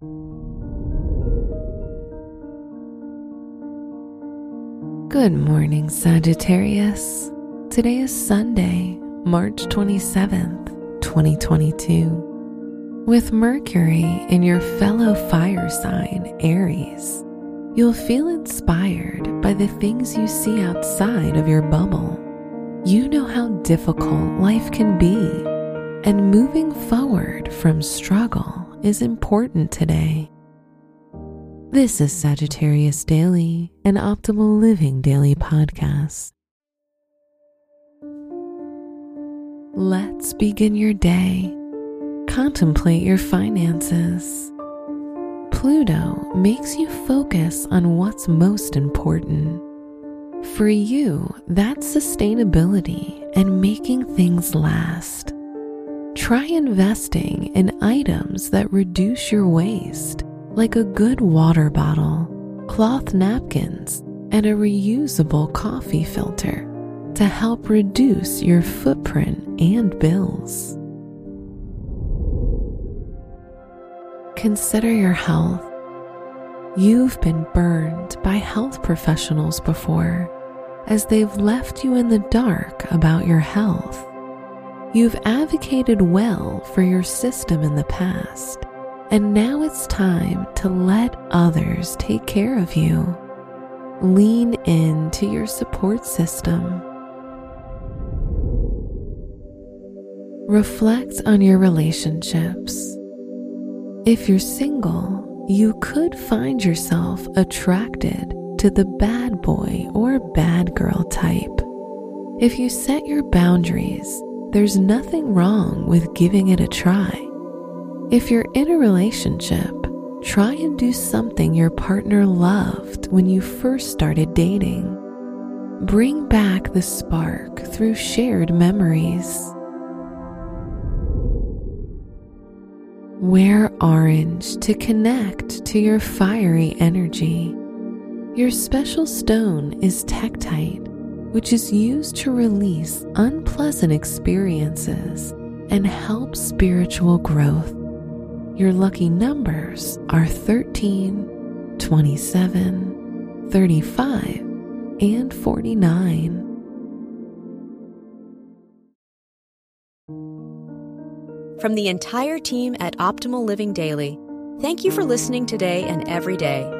Good morning, Sagittarius. Today is Sunday, March 27th, 2022. With Mercury in your fellow fire sign, Aries, you'll feel inspired by the things you see outside of your bubble. You know how difficult life can be, and moving forward from struggle is important today. This is Sagittarius Daily, an optimal living daily podcast. Let's begin your day. Contemplate your finances. Pluto makes you focus on what's most important. For you, that's sustainability and making things last. Try investing in items that reduce your waste like a good water bottle, cloth napkins, and a reusable coffee filter to help reduce your footprint and bills. Consider your health. You've been burned by health professionals before as they've left you in the dark about your health. You've advocated well for your system in the past and now it's time to let others take care of you. Lean into your support system. Reflect on your relationships. If you're single, you could find yourself attracted to the bad boy or bad girl type. If you set your boundaries, there's nothing wrong with giving it a try. If you're in a relationship, try and do something your partner loved when you first started dating. Bring back the spark through shared memories. Wear orange to connect to your fiery energy. Your special stone is Tektite, which is used to release unpleasant experiences and help spiritual growth. Your lucky numbers are 13, 27, 35, and 49. From the entire team at Optimal Living Daily, thank you for listening today and every day.